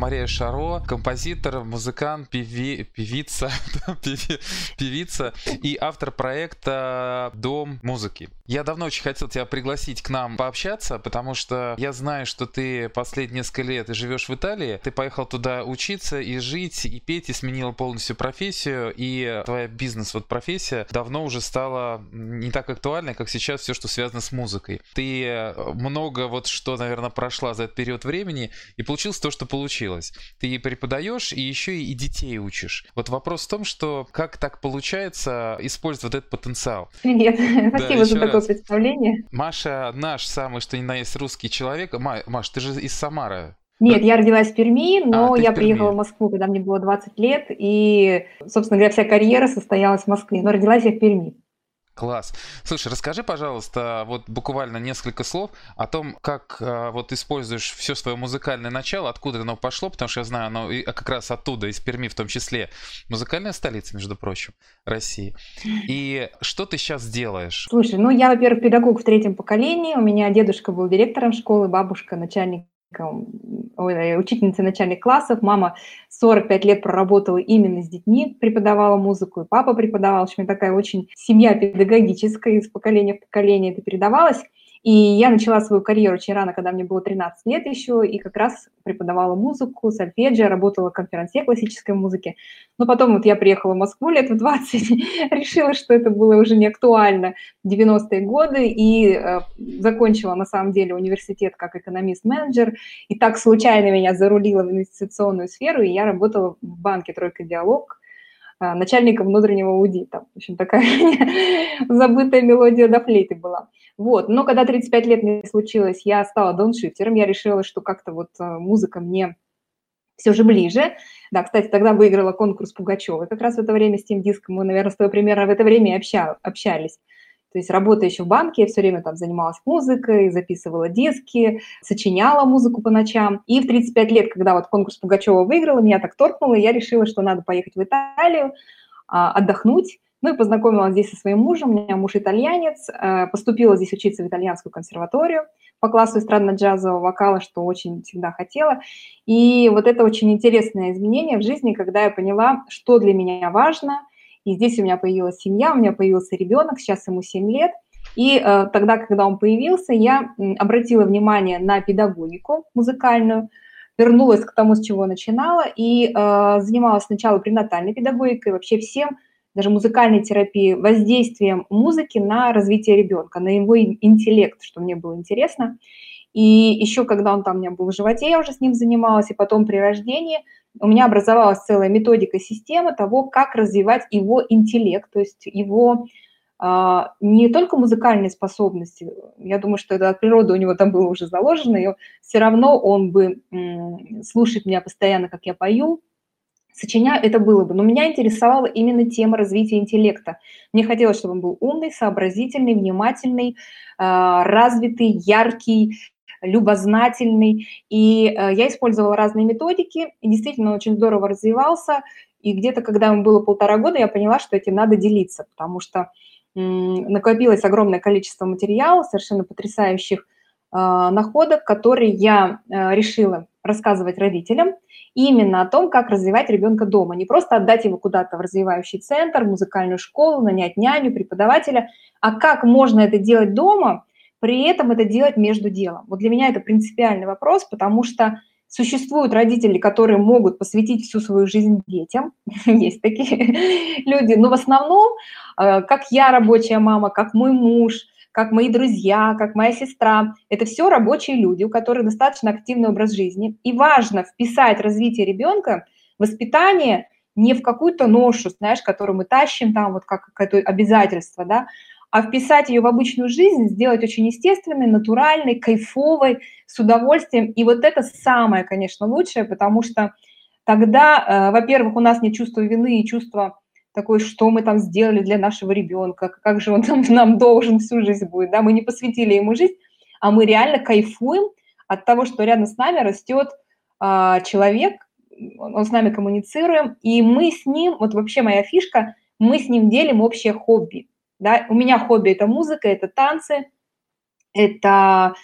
Мария Шаро, композитор, музыкант, певи, певица, певи, певица и автор проекта «Дом музыки». Я давно очень хотел тебя пригласить к нам пообщаться, потому что я знаю, что ты последние несколько лет живешь в Италии. Ты поехал туда учиться и жить, и петь, и сменила полностью профессию, и твоя бизнес, вот профессия, давно уже стала не так актуальной, как сейчас все, что связано с музыкой. Ты много вот что, наверное, прошла за этот период времени, и получилось то, что получилось. Ты преподаешь, и еще и детей учишь. Вот вопрос в том, что как так получается использовать вот этот потенциал. Привет, да, спасибо за такое представление. Маша наш самый, что ни на есть русский человек. Маш, ты же из Самары. Нет, я родилась в Перми, но а, я в приехала в Москву, когда мне было 20 лет, и, собственно говоря, вся карьера состоялась в Москве, но родилась я в Перми. Класс. Слушай, расскажи, пожалуйста, вот буквально несколько слов о том, как э, вот используешь все свое музыкальное начало, откуда оно пошло, потому что я знаю, оно и, а как раз оттуда, из Перми в том числе. Музыкальная столица, между прочим, России. И что ты сейчас делаешь? Слушай, ну я, во-первых, педагог в третьем поколении. У меня дедушка был директором школы, бабушка начальник учительница начальных классов. Мама 45 лет проработала именно с детьми, преподавала музыку, и папа преподавал. В общем, такая очень семья педагогическая, из поколения в поколение это передавалось. И я начала свою карьеру очень рано, когда мне было 13 лет еще, и как раз преподавала музыку, сольфеджио, работала в конференции классической музыки. Но потом вот я приехала в Москву лет в 20, решила, что это было уже не актуально в 90-е годы, и э, закончила на самом деле университет как экономист-менеджер, и так случайно меня зарулила в инвестиционную сферу, и я работала в банке «Тройка Диалог», э, начальником внутреннего аудита. В общем, такая забытая мелодия до флейты была. Вот, но когда 35 лет не случилось, я стала дауншифтером, я решила, что как-то вот э, музыка мне все же ближе. Да, кстати, тогда выиграла конкурс Пугачевой. Как раз в это время с тем диском мы, наверное, с тобой примерно в это время обща, общались. То есть работая еще в банке, я все время там занималась музыкой, записывала диски, сочиняла музыку по ночам. И в 35 лет, когда вот конкурс Пугачева выиграла, меня так торкнуло, и я решила, что надо поехать в Италию, а, отдохнуть, ну и познакомилась здесь со своим мужем, у меня муж итальянец, э, поступила здесь учиться в итальянскую консерваторию по классу эстрадно-джазового вокала, что очень всегда хотела. И вот это очень интересное изменение в жизни, когда я поняла, что для меня важно. И здесь у меня появилась семья, у меня появился ребенок, сейчас ему 7 лет. И э, тогда, когда он появился, я обратила внимание на педагогику музыкальную, вернулась к тому, с чего начинала, и э, занималась сначала пренатальной педагогикой, вообще всем, даже музыкальной терапии, воздействием музыки на развитие ребенка, на его интеллект, что мне было интересно. И еще, когда он там у меня был в животе, я уже с ним занималась, и потом при рождении у меня образовалась целая методика, система того, как развивать его интеллект, то есть его а, не только музыкальные способности, я думаю, что это от природы у него там было уже заложено, и все равно он бы м, слушает меня постоянно, как я пою, сочиняю, это было бы. Но меня интересовала именно тема развития интеллекта. Мне хотелось, чтобы он был умный, сообразительный, внимательный, а, развитый, яркий, любознательный. И э, я использовала разные методики, и действительно очень здорово развивался. И где-то, когда ему было полтора года, я поняла, что этим надо делиться, потому что накопилось огромное количество материала, совершенно потрясающих а, находок, которые я э, решила рассказывать родителям именно о том, как развивать ребенка дома. Не просто отдать его куда-то в развивающий центр, музыкальную школу, нанять няню, преподавателя, а как можно это делать дома, при этом это делать между делом. Вот для меня это принципиальный вопрос, потому что существуют родители, которые могут посвятить всю свою жизнь детям, есть такие люди, но в основном, э, как я рабочая мама, как мой муж – как мои друзья, как моя сестра. Это все рабочие люди, у которых достаточно активный образ жизни. И важно вписать развитие ребенка, воспитание не в какую-то ношу, знаешь, которую мы тащим там, вот как какое-то обязательство, да, а вписать ее в обычную жизнь, сделать очень естественной, натуральной, кайфовой, с удовольствием. И вот это самое, конечно, лучшее, потому что тогда, э, во-первых, у нас нет чувства вины и чувства такой, что мы там сделали для нашего ребенка, как же он там нам должен всю жизнь будет, да, мы не посвятили ему жизнь, а мы реально кайфуем от того, что рядом с нами растет а, человек, он с нами коммуницируем, и мы с ним, вот вообще моя фишка, мы с ним делим общее хобби, да, у меня хобби – это музыка, это танцы, это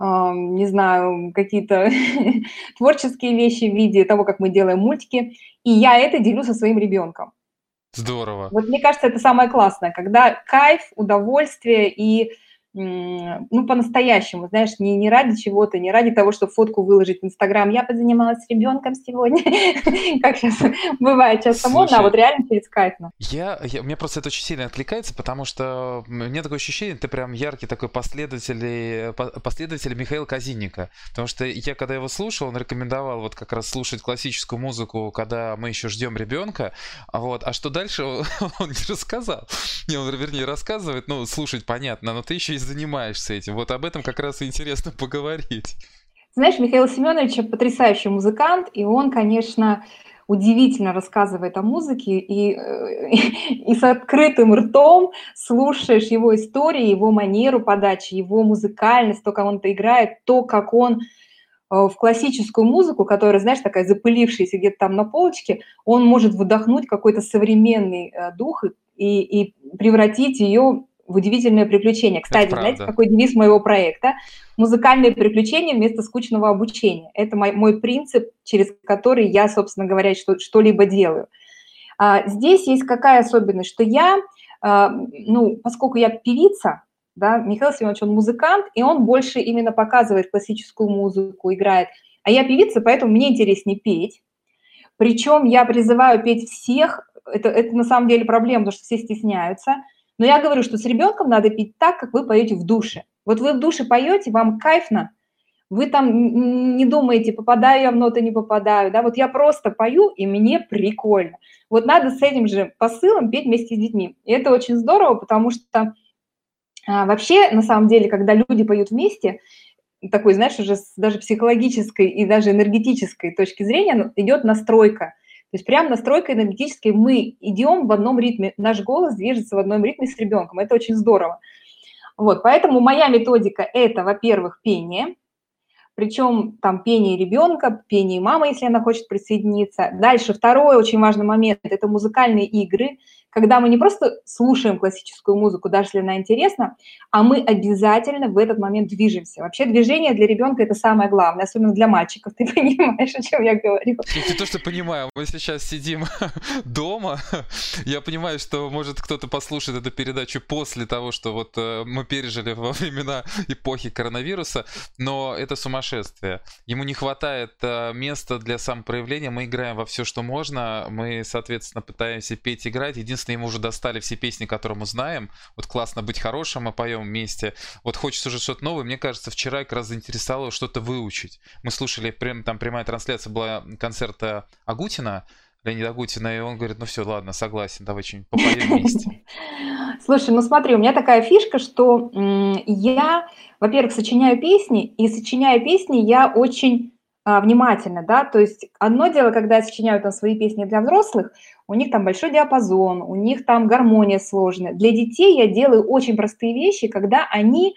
не знаю, какие-то творческие вещи в виде того, как мы делаем мультики. И я это делю со своим ребенком. Здорово. Вот мне кажется, это самое классное, когда кайф, удовольствие и ну, по-настоящему, знаешь, не, не ради чего-то, не ради того, чтобы фотку выложить в Инстаграм. Я позанималась с ребенком сегодня, как сейчас бывает часто модно, а вот реально через кайфно. Я, я, мне просто это очень сильно откликается, потому что мне такое ощущение, ты прям яркий такой последователь, последователь Михаила Казинника, потому что я, когда его слушал, он рекомендовал вот как раз слушать классическую музыку, когда мы еще ждем ребенка, вот, а что дальше, он не рассказал. Не, он, вернее, рассказывает, ну, слушать понятно, но ты еще и занимаешься этим. Вот об этом как раз и интересно поговорить. Знаешь, Михаил Семенович потрясающий музыкант, и он, конечно, удивительно рассказывает о музыке, и, э, и с открытым ртом слушаешь его истории, его манеру подачи, его музыкальность, то, как он это играет, то, как он э, в классическую музыку, которая, знаешь, такая запылившаяся где-то там на полочке, он может выдохнуть какой-то современный э, дух и, и превратить ее в удивительное приключение. Кстати, знаете, какой девиз моего проекта? Музыкальные приключения вместо скучного обучения. Это мой, мой принцип, через который я, собственно говоря, что, что-либо делаю. А, здесь есть какая особенность, что я, а, ну, поскольку я певица, да, Михаил Семенович, он музыкант, и он больше именно показывает классическую музыку, играет. А я певица, поэтому мне интереснее петь. Причем я призываю петь всех, это, это на самом деле проблема, потому что все стесняются – но я говорю, что с ребенком надо петь так, как вы поете в душе. Вот вы в душе поете, вам кайфно, вы там не думаете, попадаю я в ноты, не попадаю, да, вот я просто пою, и мне прикольно. Вот надо с этим же посылом петь вместе с детьми. И это очень здорово, потому что а, вообще, на самом деле, когда люди поют вместе, такой, знаешь, уже с даже психологической и даже энергетической точки зрения ну, идет настройка. То есть прям настройка энергетической мы идем в одном ритме, наш голос движется в одном ритме с ребенком. Это очень здорово. Вот, поэтому моя методика – это, во-первых, пение, причем там пение ребенка, пение мамы, если она хочет присоединиться. Дальше второй очень важный момент – это музыкальные игры – когда мы не просто слушаем классическую музыку, даже если она интересна, а мы обязательно в этот момент движемся. Вообще движение для ребенка это самое главное, особенно для мальчиков. Ты понимаешь, о чем я говорю? Не то, что понимаю. Мы сейчас сидим дома. Я понимаю, что может кто-то послушает эту передачу после того, что вот э, мы пережили во времена эпохи коронавируса, но это сумасшествие. Ему не хватает э, места для самопроявления. Мы играем во все, что можно. Мы, соответственно, пытаемся петь, играть. Единственное, Единственное, ему уже достали все песни, которые мы знаем. Вот классно быть хорошим, мы поем вместе. Вот хочется уже что-то новое. Мне кажется, вчера как раз заинтересовало что-то выучить. Мы слушали, прям, там прямая трансляция была концерта Агутина, Леонида Агутина, и он говорит, ну все, ладно, согласен, давай что-нибудь попоем вместе. Слушай, ну смотри, у меня такая фишка, что я, во-первых, сочиняю песни, и сочиняя песни я очень а, внимательно, да, то есть одно дело, когда я сочиняю там свои песни для взрослых, у них там большой диапазон, у них там гармония сложная. Для детей я делаю очень простые вещи, когда они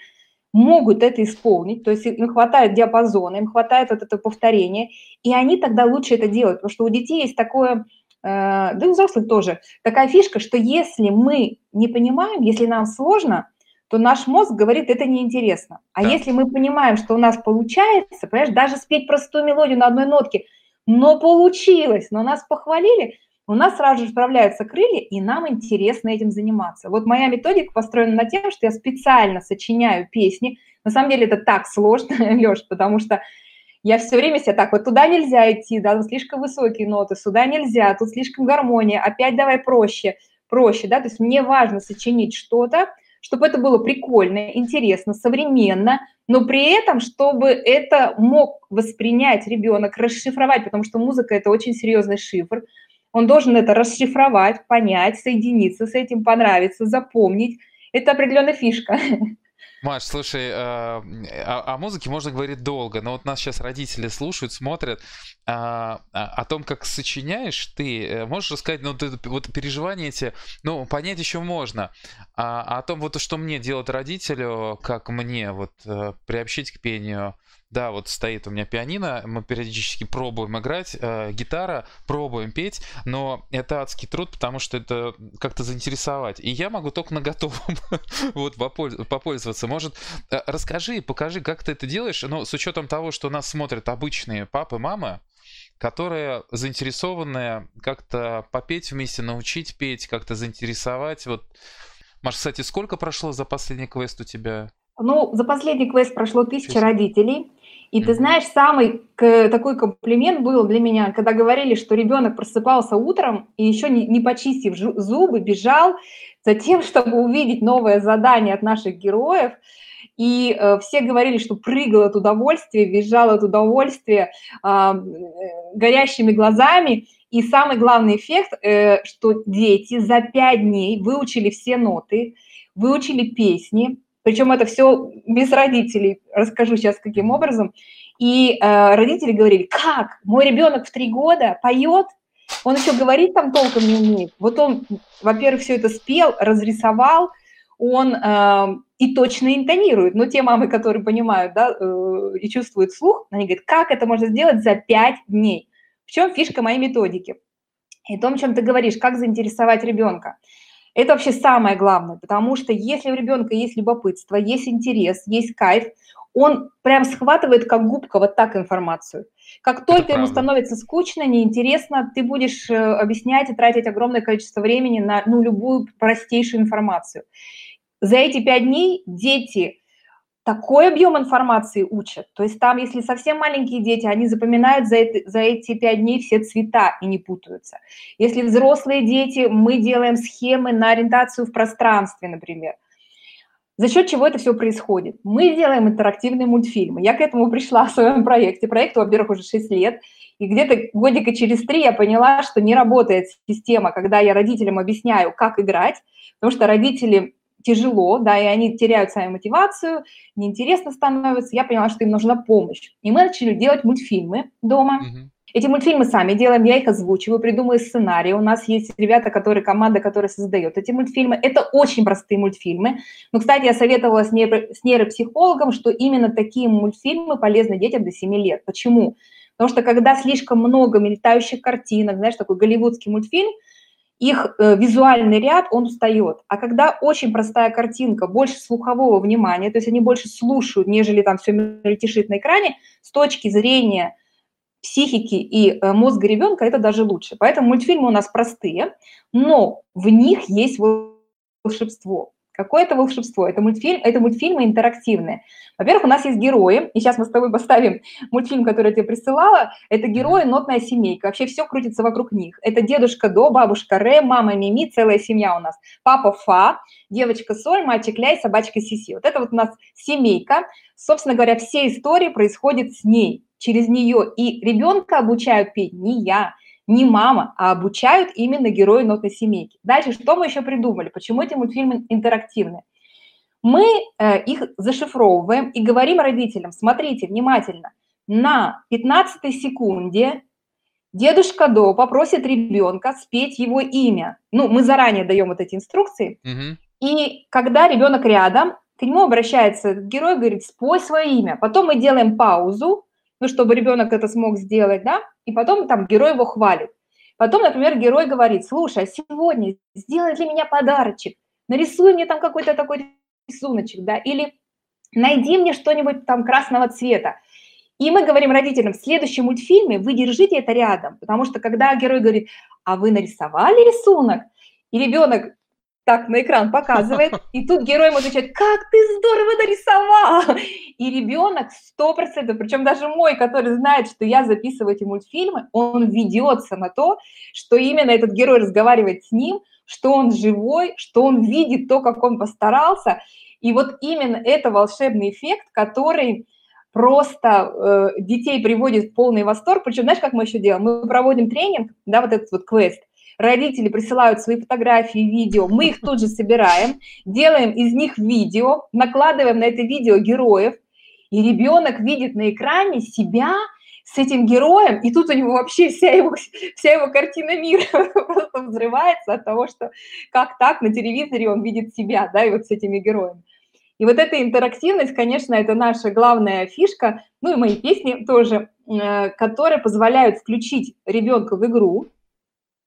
могут это исполнить, то есть им хватает диапазона, им хватает вот этого повторения, и они тогда лучше это делают, потому что у детей есть такое, э, да и у взрослых тоже, такая фишка, что если мы не понимаем, если нам сложно, то наш мозг говорит, это неинтересно. А да. если мы понимаем, что у нас получается, понимаешь, даже спеть простую мелодию на одной нотке, но получилось, но нас похвалили, у нас сразу же справляются крылья, и нам интересно этим заниматься. Вот моя методика построена на тем, что я специально сочиняю песни. На самом деле это так сложно, Леш, потому что я все время себя так, вот туда нельзя идти, да, тут слишком высокие ноты, сюда нельзя, тут слишком гармония, опять давай проще, проще, да, то есть мне важно сочинить что-то, чтобы это было прикольно, интересно, современно, но при этом, чтобы это мог воспринять ребенок, расшифровать, потому что музыка – это очень серьезный шифр, он должен это расшифровать, понять, соединиться с этим, понравиться, запомнить. Это определенная фишка. Маш, слушай, э, о, о музыке можно говорить долго, но вот нас сейчас родители слушают, смотрят. А, о том, как сочиняешь, ты э, можешь рассказать, ну, ты, вот переживания эти, ну, понять еще можно. А, а о том, вот что мне делать родителю, как мне вот э, приобщить к пению, да, вот стоит у меня пианино, мы периодически пробуем играть, э, гитара, пробуем петь, но это адский труд, потому что это как-то заинтересовать. И я могу только на готовом вот попользоваться. Может, э, расскажи, покажи, как ты это делаешь, ну, с учетом того, что нас смотрят обычные папы, мамы, которые заинтересованы как-то попеть вместе, научить петь, как-то заинтересовать. Вот, Маш, кстати, сколько прошло за последний квест у тебя? Ну, за последний квест прошло тысяча родителей. И ты знаешь, самый такой комплимент был для меня, когда говорили, что ребенок просыпался утром и еще не, не почистив зубы, бежал за тем, чтобы увидеть новое задание от наших героев. И э, все говорили, что прыгал от удовольствия, бежал от удовольствия э, горящими глазами. И самый главный эффект, э, что дети за пять дней выучили все ноты, выучили песни, причем это все без родителей. Расскажу сейчас, каким образом. И э, родители говорили, как? Мой ребенок в три года поет, он еще говорить там толком не умеет. Вот он, во-первых, все это спел, разрисовал, он э, и точно интонирует. Но те мамы, которые понимают да, э, и чувствуют слух, они говорят, как это можно сделать за пять дней? В чем фишка моей методики? И том, чем ты говоришь, как заинтересовать ребенка. Это вообще самое главное, потому что если у ребенка есть любопытство, есть интерес, есть кайф, он прям схватывает как губка вот так информацию. Как только ему становится скучно, неинтересно, ты будешь э, объяснять и тратить огромное количество времени на ну, любую простейшую информацию. За эти пять дней дети такой объем информации учат. То есть там, если совсем маленькие дети, они запоминают за, это, за эти пять дней все цвета и не путаются. Если взрослые дети, мы делаем схемы на ориентацию в пространстве, например. За счет чего это все происходит? Мы делаем интерактивные мультфильмы. Я к этому пришла в своем проекте. Проекту, во-первых, уже 6 лет. И где-то годика через три я поняла, что не работает система, когда я родителям объясняю, как играть, потому что родители тяжело, да, и они теряют свою мотивацию, неинтересно становится, я поняла, что им нужна помощь. И мы начали делать мультфильмы дома. Mm-hmm. Эти мультфильмы сами делаем, я их озвучиваю, придумываю сценарии. У нас есть ребята, которые, команда, которая создает эти мультфильмы. Это очень простые мультфильмы. Но, кстати, я советовала с, нейро, с нейропсихологом, что именно такие мультфильмы полезны детям до 7 лет. Почему? Потому что когда слишком много летающих картинок, знаешь, такой голливудский мультфильм, их э, визуальный ряд, он устает. А когда очень простая картинка, больше слухового внимания, то есть они больше слушают, нежели там все мельтешит на экране, с точки зрения психики и э, мозга ребенка это даже лучше. Поэтому мультфильмы у нас простые, но в них есть волшебство. Какое это волшебство? Это, мультфильм, это мультфильмы интерактивные. Во-первых, у нас есть герои, и сейчас мы с тобой поставим мультфильм, который я тебе присылала. Это герои «Нотная семейка». Вообще все крутится вокруг них. Это дедушка До, бабушка Ре, мама Мими, целая семья у нас. Папа Фа, девочка Соль, мальчик Ляй, собачка Сиси. Вот это вот у нас семейка. Собственно говоря, все истории происходят с ней, через нее. И ребенка обучают петь не я, не мама, а обучают именно герои нотной семейки. Дальше, что мы еще придумали? Почему эти мультфильмы интерактивные? Мы э, их зашифровываем и говорим родителям, смотрите внимательно, на 15 секунде дедушка До попросит ребенка спеть его имя. Ну, мы заранее даем вот эти инструкции. Угу. И когда ребенок рядом, к нему обращается этот герой, говорит, спой свое имя. Потом мы делаем паузу, ну, чтобы ребенок это смог сделать, да, и потом там герой его хвалит. Потом, например, герой говорит, слушай, а сегодня сделай для меня подарочек, нарисуй мне там какой-то такой рисуночек, да, или найди мне что-нибудь там красного цвета. И мы говорим родителям, в следующем мультфильме вы держите это рядом, потому что когда герой говорит, а вы нарисовали рисунок, и ребенок так на экран показывает, и тут герой ему отвечает, как ты здорово нарисовал! И ребенок сто процентов, причем даже мой, который знает, что я записываю эти мультфильмы, он ведется на то, что именно этот герой разговаривает с ним, что он живой, что он видит то, как он постарался. И вот именно это волшебный эффект, который просто э, детей приводит в полный восторг. Причем, знаешь, как мы еще делаем? Мы проводим тренинг, да, вот этот вот квест – родители присылают свои фотографии, видео, мы их тут же собираем, делаем из них видео, накладываем на это видео героев, и ребенок видит на экране себя с этим героем, и тут у него вообще вся его, вся его картина мира просто взрывается от того, что как так на телевизоре он видит себя, да, и вот с этими героями. И вот эта интерактивность, конечно, это наша главная фишка, ну и мои песни тоже, э, которые позволяют включить ребенка в игру,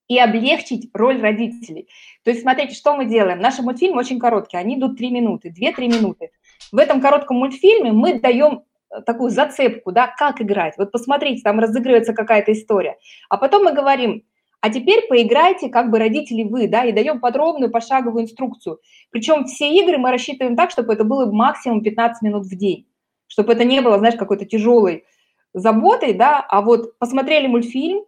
и облегчить роль родителей. То есть, смотрите, что мы делаем. Наши мультфильмы очень короткие, они идут 3 минуты, 2-3 минуты. в этом коротком мультфильме мы даем э, такую зацепку, да, как играть. Вот посмотрите, там разыгрывается какая-то история. А потом мы говорим, а теперь поиграйте, как бы родители вы, да, и даем подробную пошаговую инструкцию. Причем все игры мы рассчитываем так, чтобы это было максимум 15 минут в день, чтобы это не было, знаешь, какой-то тяжелой заботой, да, а вот посмотрели мультфильм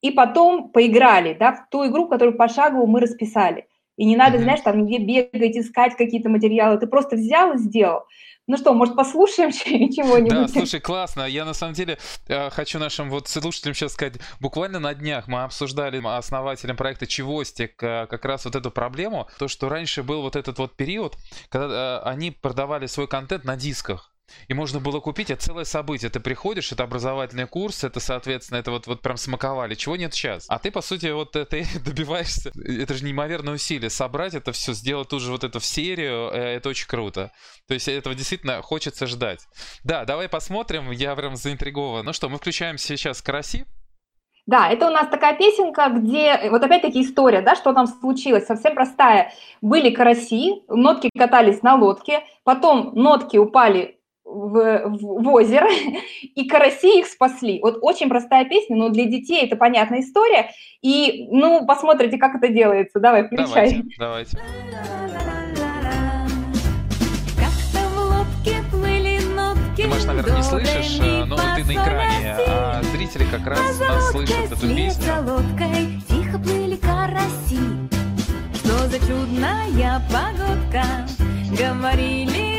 и потом поиграли, да, в ту игру, которую пошагово мы расписали. И не надо, знаешь, там нигде бегать, искать какие-то материалы. Ты просто взял и сделал. Ну что, может, послушаем чего-нибудь? Да, слушай, классно. Я на самом деле э, хочу нашим вот слушателям сейчас сказать, буквально на днях мы обсуждали основателям проекта Чевостик э, как раз вот эту проблему, то, что раньше был вот этот вот период, когда э, они продавали свой контент на дисках. И можно было купить, это целое событие. Ты приходишь, это образовательный курс, это, соответственно, это вот, вот прям смаковали. Чего нет сейчас? А ты, по сути, вот ты добиваешься, это же неимоверное усилие, собрать это все, сделать тут же вот это в серию, э, это очень круто. То есть этого действительно хочется ждать. Да, давай посмотрим, я прям заинтригован. Ну что, мы включаем сейчас караси. Да, это у нас такая песенка, где, вот опять-таки история, да, что там случилось, совсем простая. Были караси, нотки катались на лодке, потом нотки упали в, в, в озеро, и караси их спасли. Вот очень простая песня, но для детей это понятная история. И, ну, посмотрите, как это делается. Давай, включай. Давайте, давайте. Ты, может, наверное, не слышишь, э, но ты на экране, а зрители как раз нас слышат эту песню. лодкой тихо плыли караси. Что за чудная погодка, говорили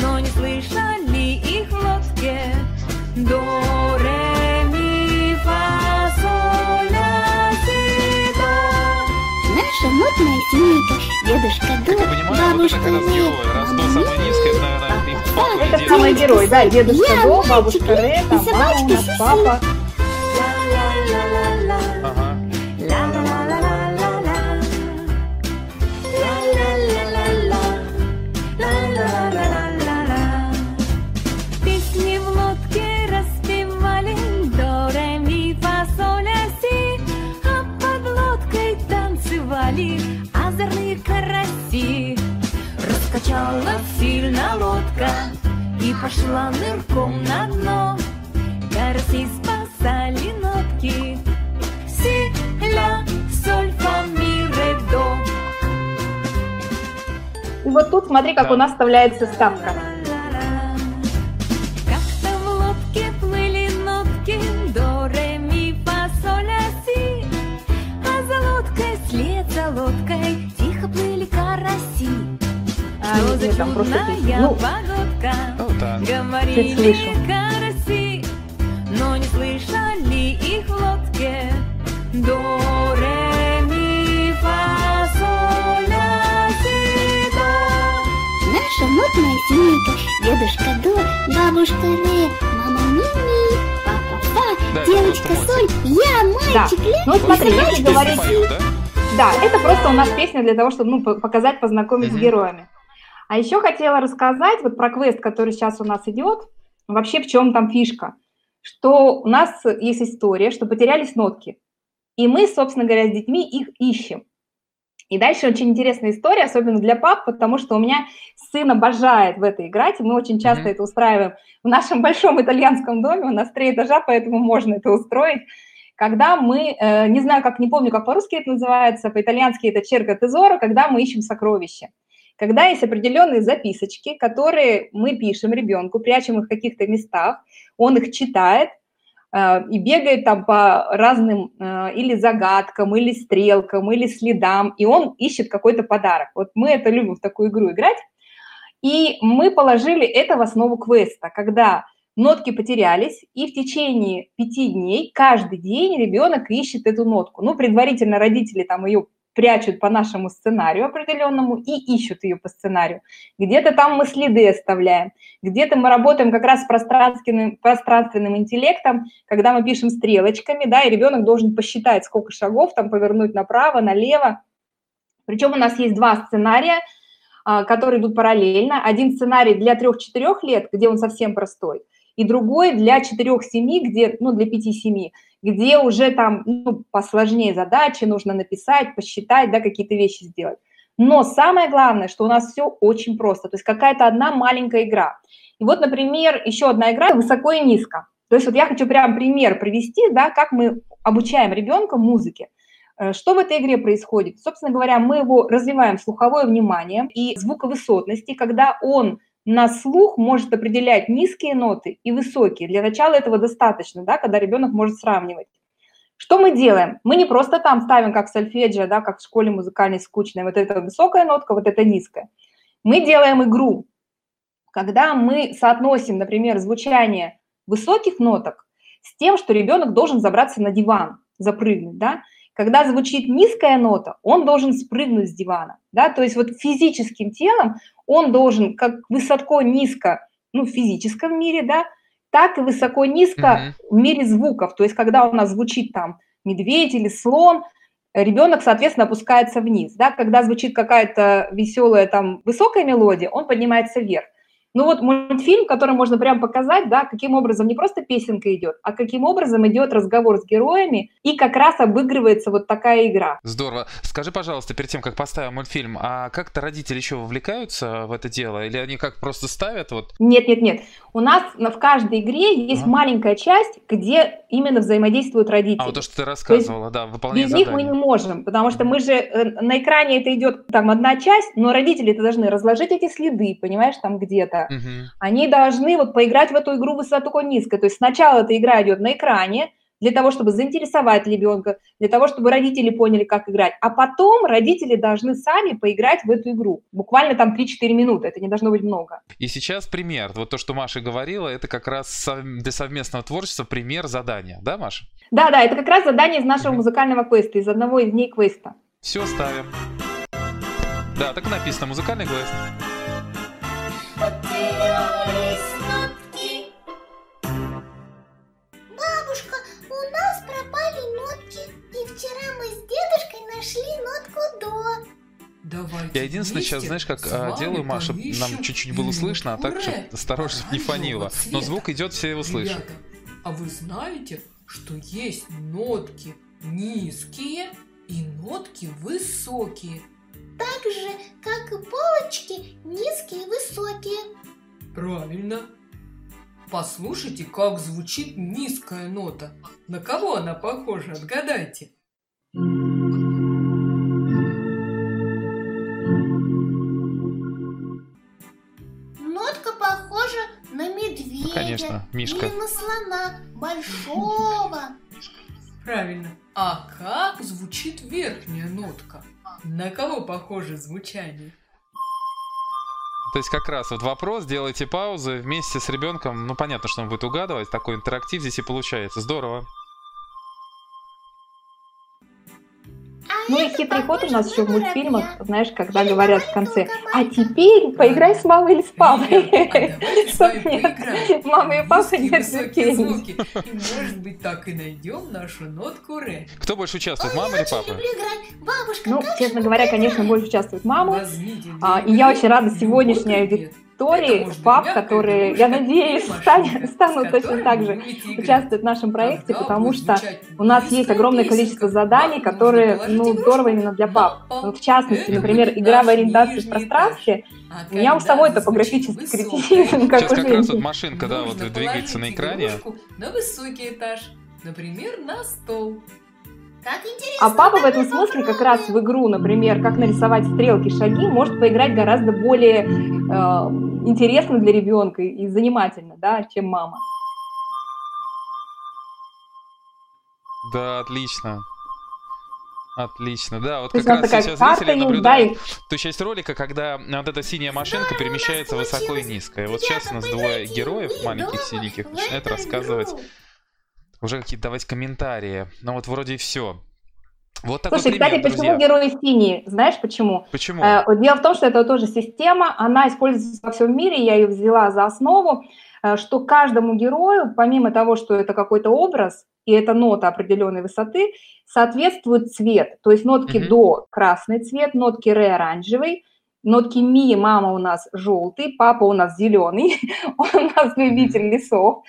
но не слышали их в лодке. До, ре, ми, фа, соль, ля, си, до. Наша модная семейка, дедушка до, бабушка до самое низкое, это, самый герой, да, дедушка до, бабушка ре, там мама папа. Пошла нырком на дно. Караси спасали нотки. Си, ля, соль, фа, ми, ре, до. И вот тут смотри, как да. у нас вставляется ставка. нет, там просто ну да. чуть слышу. но не слышали их в лодке. До, ре, ми, фа, соль, ля, си, до. Наша модная семейка, дедушка до, бабушка ре, мама ми, папа фа, да, девочка соль, я мальчик да. ле. Ну смотри, если говорить... да? Да, это просто у нас песня для того, чтобы ну, показать, познакомить с героями. А еще хотела рассказать вот про квест, который сейчас у нас идет, вообще в чем там фишка. Что у нас есть история, что потерялись нотки. И мы, собственно говоря, с детьми их ищем. И дальше очень интересная история, особенно для пап, потому что у меня сын обожает в это играть, и мы очень часто mm-hmm. это устраиваем в нашем большом итальянском доме, у нас три этажа, поэтому можно это устроить. Когда мы, э, не знаю, как, не помню, как по-русски это называется, по-итальянски это черга тезора, когда мы ищем сокровища когда есть определенные записочки, которые мы пишем ребенку, прячем их в каких-то местах, он их читает э, и бегает там по разным э, или загадкам, или стрелкам, или следам, и он ищет какой-то подарок. Вот мы это любим в такую игру играть. И мы положили это в основу квеста, когда нотки потерялись, и в течение пяти дней каждый день ребенок ищет эту нотку. Ну, предварительно родители там ее прячут по нашему сценарию определенному и ищут ее по сценарию. Где-то там мы следы оставляем, где-то мы работаем как раз с пространственным, пространственным интеллектом, когда мы пишем стрелочками, да, и ребенок должен посчитать, сколько шагов там повернуть направо, налево. Причем у нас есть два сценария, а, которые идут параллельно. Один сценарий для 3-4 лет, где он совсем простой, и другой для 4-7, где, ну, для 5-7, где уже там ну, посложнее задачи, нужно написать, посчитать, да, какие-то вещи сделать. Но самое главное, что у нас все очень просто, то есть какая-то одна маленькая игра. И вот, например, еще одна игра высоко и низко. То есть вот я хочу прям пример привести, да, как мы обучаем ребенка музыке. Э, что в этой игре происходит? Собственно говоря, мы его развиваем слуховое внимание и звуковысотности, когда он на слух может определять низкие ноты и высокие. Для начала этого достаточно, да, когда ребенок может сравнивать. Что мы делаем? Мы не просто там ставим, как сольфеджио, да, как в школе музыкальной скучной, вот эта высокая нотка, вот эта низкая. Мы делаем игру, когда мы соотносим, например, звучание высоких ноток с тем, что ребенок должен забраться на диван, запрыгнуть, да. Когда звучит низкая нота, он должен спрыгнуть с дивана, да, то есть вот физическим телом он должен как высоко-низко, ну, в физическом мире, да, так и высоко-низко mm-hmm. в мире звуков. То есть когда у нас звучит там медведь или слон, ребенок, соответственно, опускается вниз. Да? Когда звучит какая-то веселая там высокая мелодия, он поднимается вверх. Ну вот мультфильм, который можно прям показать, да, каким образом не просто песенка идет, а каким образом идет разговор с героями, и как раз обыгрывается вот такая игра. Здорово. Скажи, пожалуйста, перед тем, как поставим мультфильм, а как-то родители еще вовлекаются в это дело? Или они как просто ставят вот? Нет, нет, нет. У нас в каждой игре есть ага. маленькая часть, где именно взаимодействуют родители. А вот то, что ты рассказывала, есть, да, выполнение Без задания. них мы не можем, потому что мы же, э, на экране это идет там одна часть, но родители-то должны разложить эти следы, понимаешь, там где-то угу. они должны вот поиграть в эту игру высоко-низко. То есть сначала эта игра идет на экране, для того, чтобы заинтересовать ребенка, для того, чтобы родители поняли, как играть. А потом родители должны сами поиграть в эту игру. Буквально там 3-4 минуты, это не должно быть много. И сейчас пример. Вот то, что Маша говорила, это как раз для совместного творчества пример задания, да, Маша? Да, да, это как раз задание из нашего музыкального квеста, из одного из дней квеста. Все ставим. Да, так и написано, музыкальный квест. Дедушкой нашли нотку до. Давайте Я единственное сейчас, знаешь, как а, делаю, Маша, нам чуть-чуть было слышно, а так, чтобы осторожно не фонило. Но звук идет, все его слышат. Ребята, а вы знаете, что есть нотки низкие и нотки высокие? Так же, как и полочки, низкие и высокие. Правильно. Послушайте, как звучит низкая нота. На кого она похожа, отгадайте. Нотка похожа на медведя. Конечно, Мишка. Или на слона большого. Правильно. А как звучит верхняя нотка? На кого похоже звучание? То есть как раз вот вопрос, делайте паузы вместе с ребенком. Ну, понятно, что он будет угадывать. Такой интерактив здесь и получается. Здорово. Ну и хитрый ход у нас еще в мультфильмах, знаешь, когда говорят в конце, а теперь поиграй с мамой или с папой. Чтоб нет, мама и папа нет звуки. И может быть так и найдем нашу нотку ре. Кто больше участвует, мама или папа? Ну, честно говоря, конечно, больше участвует мама. А, и я очень рада сегодняшней аудитории истории пап, которые, я надеюсь, станут, станут точно так же участвовать в нашем проекте, потому что у нас есть огромное количество заданий, которые, ну, здорово именно для пап. В частности, например, игра в ориентации в пространстве. У меня у самой топографический критицизм, как Сейчас как раз вот машинка, да, вот двигается на экране. На высокий этаж, например, на стол. А папа в этом смысле как раз в игру, например, как нарисовать стрелки, шаги, может поиграть гораздо более э, интересно для ребенка и занимательно, да, чем мама. Да, отлично. Отлично, да, вот как раз сейчас зрители наблюдают ту часть ролика, когда вот эта синяя машинка перемещается высоко и низко. И вот сейчас у нас двое героев маленьких синеньких начинают рассказывать уже какие-то давать комментарии. Но вот вроде и все. Вот такой Слушай, пример, кстати, друзья. почему герои синие? Знаешь почему? Почему? Э, дело в том, что это тоже система, она используется во всем мире, я ее взяла за основу, э, что каждому герою, помимо того, что это какой-то образ, и это нота определенной высоты, соответствует цвет. То есть нотки угу. до красный цвет, нотки ре оранжевый, нотки ми, мама у нас желтый, папа у нас зеленый, у нас любитель лесов.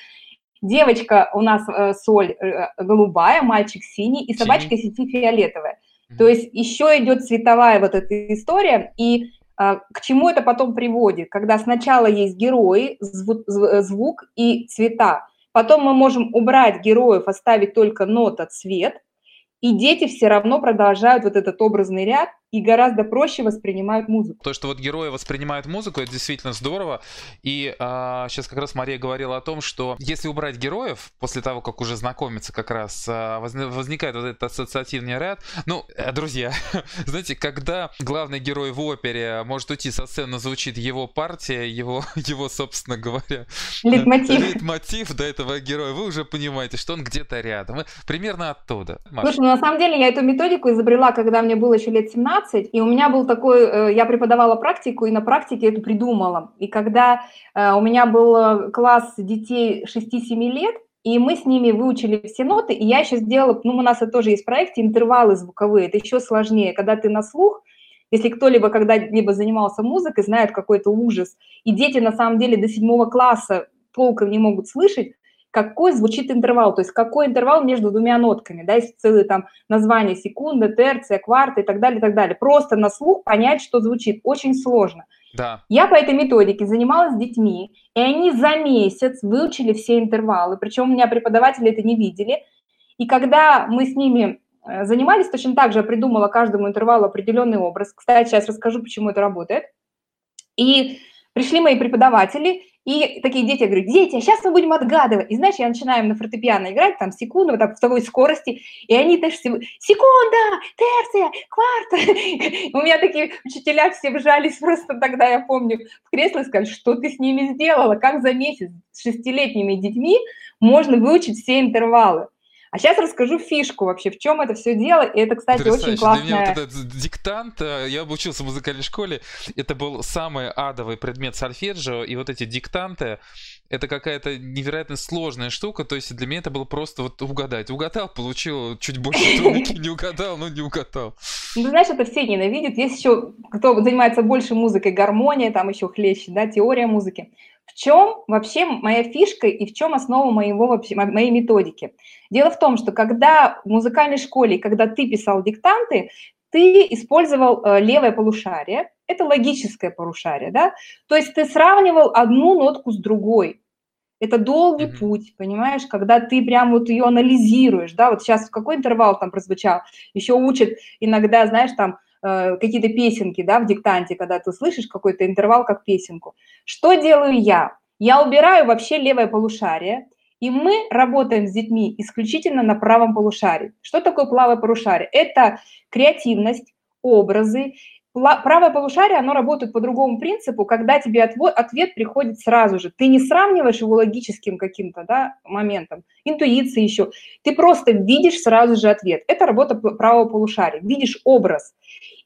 Девочка у нас э, соль э, голубая, мальчик синий и собачка сети фиолетовая. То есть еще идет цветовая вот эта история, и а, к чему это потом приводит? Когда сначала есть герои, звук, звук и цвета, потом мы можем убрать героев, оставить только нота, цвет, и дети все равно продолжают вот этот образный ряд и гораздо проще воспринимают музыку. То, что вот герои воспринимают музыку, это действительно здорово. И а, сейчас как раз Мария говорила о том, что если убрать героев, после того, как уже знакомиться как раз, а, возникает вот этот ассоциативный ряд. Ну, э, друзья, знаете, когда главный герой в опере может уйти со сцены, звучит его партия, его, его собственно говоря, лейтмотив. лейтмотив до этого героя, вы уже понимаете, что он где-то рядом. Примерно оттуда. Маша. Слушай, ну на самом деле я эту методику изобрела, когда мне было еще лет 17, и у меня был такой, э, я преподавала практику, и на практике это придумала. И когда э, у меня был э, класс детей 6-7 лет, и мы с ними выучили все ноты, и я еще сделала, ну, у нас это тоже есть в проекте, интервалы звуковые, это еще сложнее, когда ты на слух, если кто-либо когда-либо занимался музыкой, знает какой-то ужас, и дети на самом деле до седьмого класса толком не могут слышать, какой звучит интервал, то есть какой интервал между двумя нотками, да, есть целые там названия секунда, терция, кварта и так далее, и так далее. Просто на слух понять, что звучит, очень сложно. Да. Я по этой методике занималась с детьми, и они за месяц выучили все интервалы, причем у меня преподаватели это не видели. И когда мы с ними э, занимались, точно так же я придумала каждому интервалу определенный образ. Кстати, сейчас расскажу, почему это работает. И пришли мои преподаватели, и такие дети говорят, дети, а сейчас мы будем отгадывать. И знаешь, я начинаю на фортепиано играть, там, секунду, вот так, в такой скорости, и они тоже секунда, терция, кварта. У меня такие учителя все вжались просто тогда, я помню, в кресло и сказали, что ты с ними сделала, как за месяц с шестилетними детьми можно выучить все интервалы. А сейчас расскажу фишку вообще, в чем это все дело. И это, кстати, очень классно. Для меня вот этот диктант, э, я обучился в музыкальной школе, это был самый адовый предмет сольфеджио, и вот эти диктанты, это какая-то невероятно сложная штука, то есть для меня это было просто вот угадать. Угадал, получил чуть больше тройки, не угадал, ну не угадал. Ну, знаешь, это все ненавидят. Есть еще, кто занимается больше музыкой, гармония, там еще хлеще, да, теория музыки. В чем вообще моя фишка и в чем основа моего вообще, моей методики? Дело в том, что когда в музыкальной школе, когда ты писал диктанты, ты использовал э, левое полушарие, это логическое полушарие, да, то есть ты сравнивал одну нотку с другой. Это долгий mm-hmm. путь, понимаешь, когда ты прям вот ее анализируешь, да, вот сейчас какой интервал там прозвучал, еще учат иногда, знаешь, там Э, какие-то песенки, да, в диктанте, когда ты слышишь какой-то интервал как песенку. Что делаю я? Я убираю вообще левое полушарие, и мы работаем с детьми исключительно на правом полушарии. Что такое правое полушарие? Это креативность, образы. Правое полушарие, оно работает по другому принципу, когда тебе ответ приходит сразу же. Ты не сравниваешь его логическим каким-то да, моментом, интуицией еще. Ты просто видишь сразу же ответ. Это работа правого полушария. Видишь образ.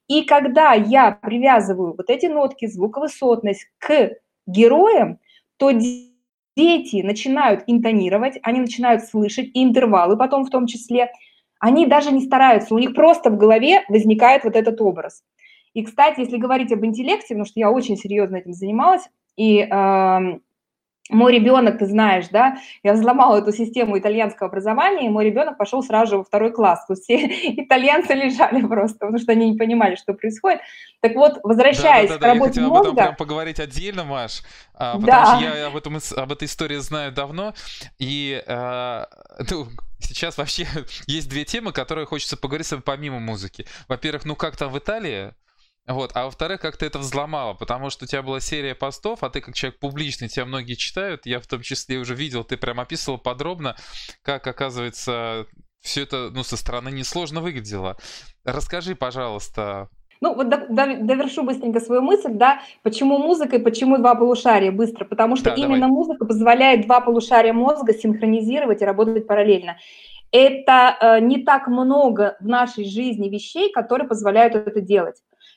И когда я привязываю вот эти нотки, звуковысотность к героям, то дети начинают интонировать, они начинают слышать, и интервалы потом в том числе, они даже не стараются, у них просто в голове возникает вот этот образ. И, кстати, если говорить об интеллекте, потому что я очень серьезно этим занималась, и э, мой ребенок, ты знаешь, да, я взломала эту систему итальянского образования, и мой ребенок пошел сразу же во второй класс. То все итальянцы лежали просто, потому что они не понимали, что происходит. Так вот, возвращаясь да, да, да, к работе я мозга... об этом прям поговорить отдельно, Маш, а, потому да. что я об, этом, об этой истории знаю давно, и а, ну, сейчас вообще есть две темы, которые хочется поговорить с вами помимо музыки. Во-первых, ну как там в Италии? Вот, а во-вторых, как ты это взломала, потому что у тебя была серия постов, а ты как человек публичный, тебя многие читают, я в том числе уже видел, ты прям описывал подробно, как, оказывается, все это, ну, со стороны несложно выглядело. Расскажи, пожалуйста. Ну, вот довершу быстренько свою мысль, да, почему музыка и почему два полушария быстро, потому что да, именно давай. музыка позволяет два полушария мозга синхронизировать и работать параллельно это э, не так много в нашей жизни вещей, которые позволяют это делать.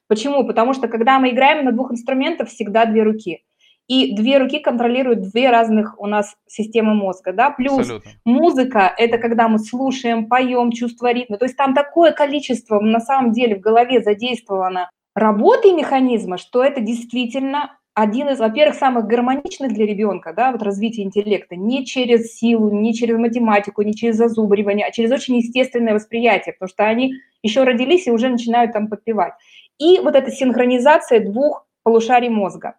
Почему? Потому что когда мы играем на двух инструментах, всегда две руки. И две руки контролируют две разных у нас системы мозга, да, плюс Абсолютно. музыка – это когда мы слушаем, поем, чувство ритма, то есть там такое количество на самом деле в голове задействовано работы механизма, что это действительно один из, во-первых, самых гармоничных для ребенка, да, вот развитие интеллекта, не через силу, не через математику, не через зазубривание, а через очень естественное восприятие, потому что они еще родились и уже начинают там подпевать. И вот эта синхронизация двух полушарий мозга.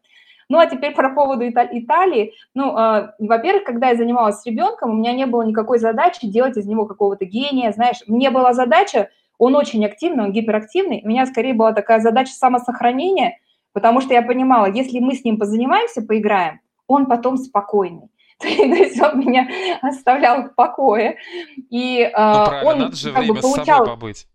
Ну, а теперь про поводу Италии. Ну, э, во-первых, когда я занималась с ребенком, у меня не было никакой задачи делать из него какого-то гения, знаешь. Мне была задача, он очень активный, он гиперактивный, у меня скорее была такая задача самосохранения – Потому что я понимала, если мы с ним позанимаемся, поиграем, он потом спокойный. То есть он меня оставлял в покое. И э, ну, он надо же как время бы, получал... с собой побыть.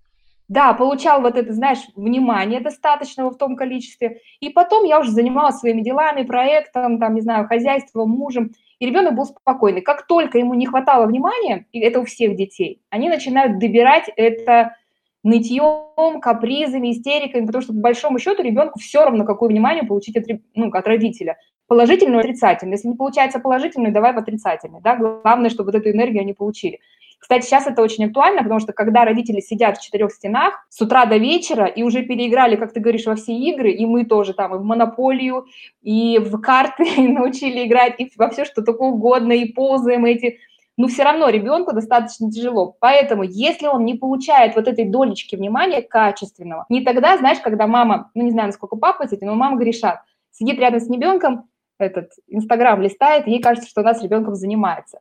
Да, получал вот это, знаешь, внимание достаточного в том количестве. И потом я уже занималась своими делами, проектом, там, не знаю, хозяйством, мужем. И ребенок был спокойный. Как только ему не хватало внимания, и это у всех детей, они начинают добирать это нытьем, капризами, истериками, потому что по большому счету ребенку все равно, какое внимание получить от, ну, от родителя. Положительное, отрицательное. Если не получается положительное, давай в отрицательное. Да? Главное, чтобы вот эту энергию они получили. Кстати, сейчас это очень актуально, потому что когда родители сидят в четырех стенах с утра до вечера и уже переиграли, как ты говоришь, во все игры, и мы тоже там и в монополию, и в карты научили играть, и во все что только угодно, и ползаем эти но все равно ребенку достаточно тяжело. Поэтому, если он не получает вот этой долечки внимания качественного, не тогда, знаешь, когда мама, ну не знаю, насколько папа эти, но мама грешат, сидит рядом с ребенком, этот Инстаграм листает, ей кажется, что она с ребенком занимается.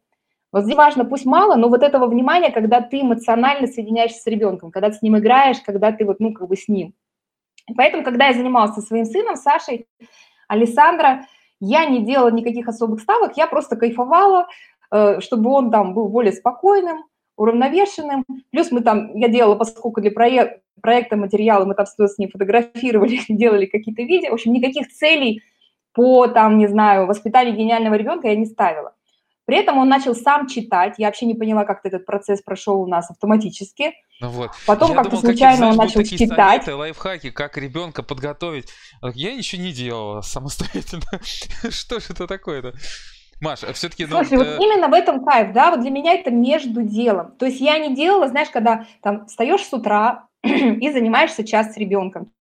Важно, пусть мало, но вот этого внимания, когда ты эмоционально соединяешься с ребенком, когда ты с ним играешь, когда ты вот, ну, как бы с ним. Поэтому, когда я занималась со своим сыном, Сашей, Александра, я не делала никаких особых ставок, я просто кайфовала, Э, чтобы он там был более спокойным, уравновешенным. Плюс мы там, я делала, поскольку для проек проекта материала мы там с ним фотографировали, делали какие-то видео. В общем, никаких целей по, там, не знаю, воспитанию гениального ребенка я не ставила. При этом он начал сам читать. Я вообще не поняла, как этот процесс прошел у нас автоматически. Ну вот. Потом как-то случайно знаешь, он начал такие читать. Советы, лайфхаки, как ребенка подготовить. Я ничего не делала самостоятельно. Что же это такое-то? Маша, все-таки... Ну, Слушай, вот э... именно в этом кайф, да, вот для меня это между делом. То есть я не делала, знаешь, когда там встаешь с утра и занимаешься час с ребенком,